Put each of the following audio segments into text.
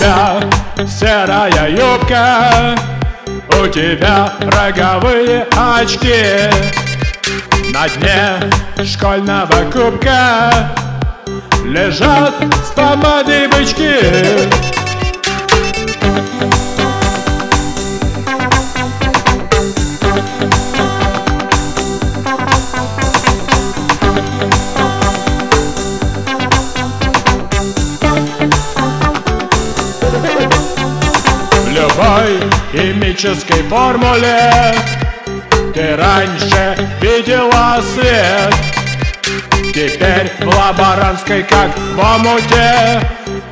тебя серая юбка. У тебя роговые очки. На дне школьного кубка Лежат с помадой бычки химической формуле. Ты раньше видела свет Теперь в лаборантской как в омуте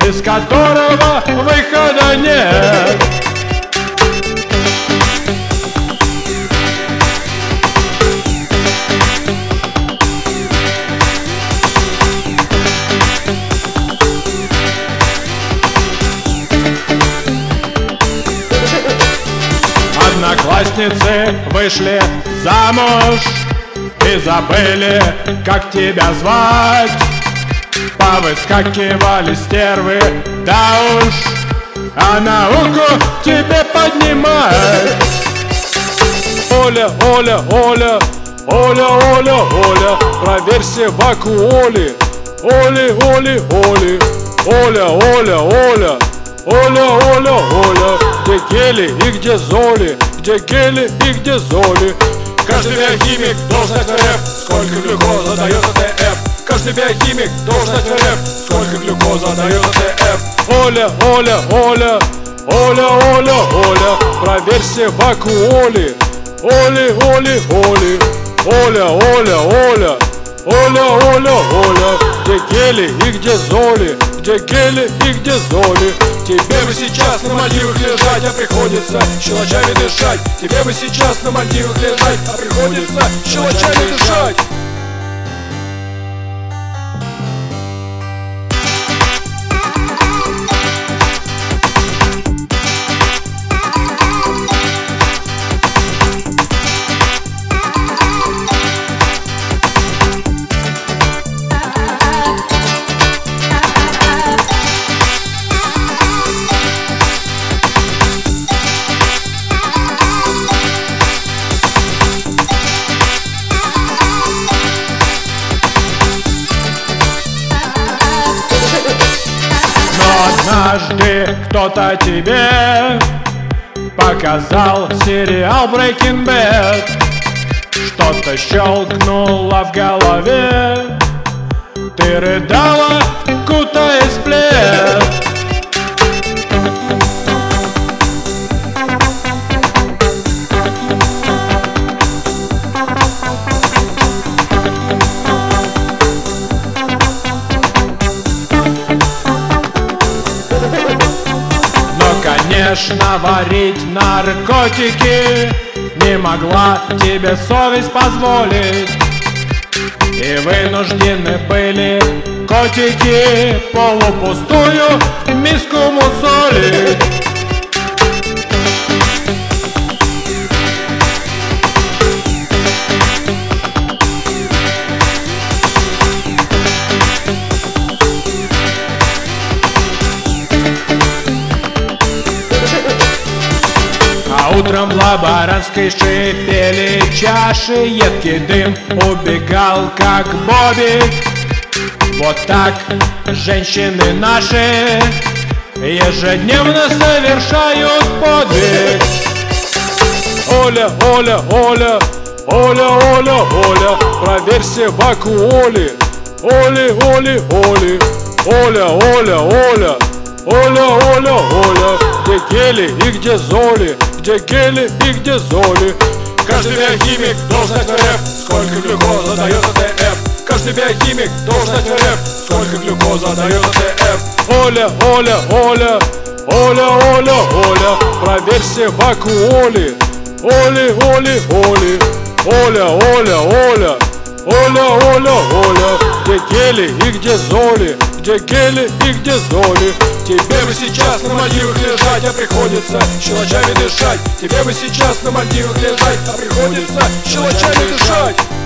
Из которого выхода нет Одноклассницы вышли замуж И забыли, как тебя звать Повыскакивали стервы, да уж А науку тебе поднимать Оля, Оля, Оля, Оля, Оля, Оля Проверься в акуоле Оли, Оли, Оли Оля, Оля, Оля Оля, Оля, Оля Где гели и где золи где гели и где золи Каждый биохимик должен знать РФ Сколько глюкоза дает АТФ Каждый биохимик должен знать РФ Сколько глюкоза дает АТФ Оля, Оля, Оля Оля, Оля, Оля Проверься в акуоле Оли, Оли, Оли Оля, Оля, Оля Оля, Оля, Оля Где гели и где золи Где гели и где золи Тебе бы сейчас на Мальдивах лежать, а приходится щелочами дышать. Тебе бы сейчас на Мальдивах лежать, а приходится щелочами дышать Однажды кто-то тебе показал сериал Breaking Bad. Что-то щелкнуло в голове. Ты рыдала, кутаясь конечно, варить наркотики Не могла тебе совесть позволить. И вынуждены были котики Полупустую миску мусолить Утром в лаборантской шипели чаши Едкий дым убегал, как бобик. Вот так женщины наши Ежедневно совершают подвиг. Оля, Оля, Оля, Оля, Оля, Оля Проверься в Оли, Оли, Оли Оля, Оля, Оля Оля, Оля, Оля Где гели и где золи где гели и где золи Каждый биохимик должен знать РФ, сколько глюкоза дает АТФ Каждый биохимик должен знать РФ, сколько глюкоза дает АТФ Оля, Оля, Оля, Оля, Оля, Оля Проверься в акуоле Оли, Оли, Оли Оля, Оля, Оля Оля, Оля, Оля Где гели и где золи Где гели и где золи. Тебе бы сейчас на Мальдивах лежать, а приходится щелочами дышать. Тебе бы сейчас на Мальдивах лежать, а приходится щелочами дышать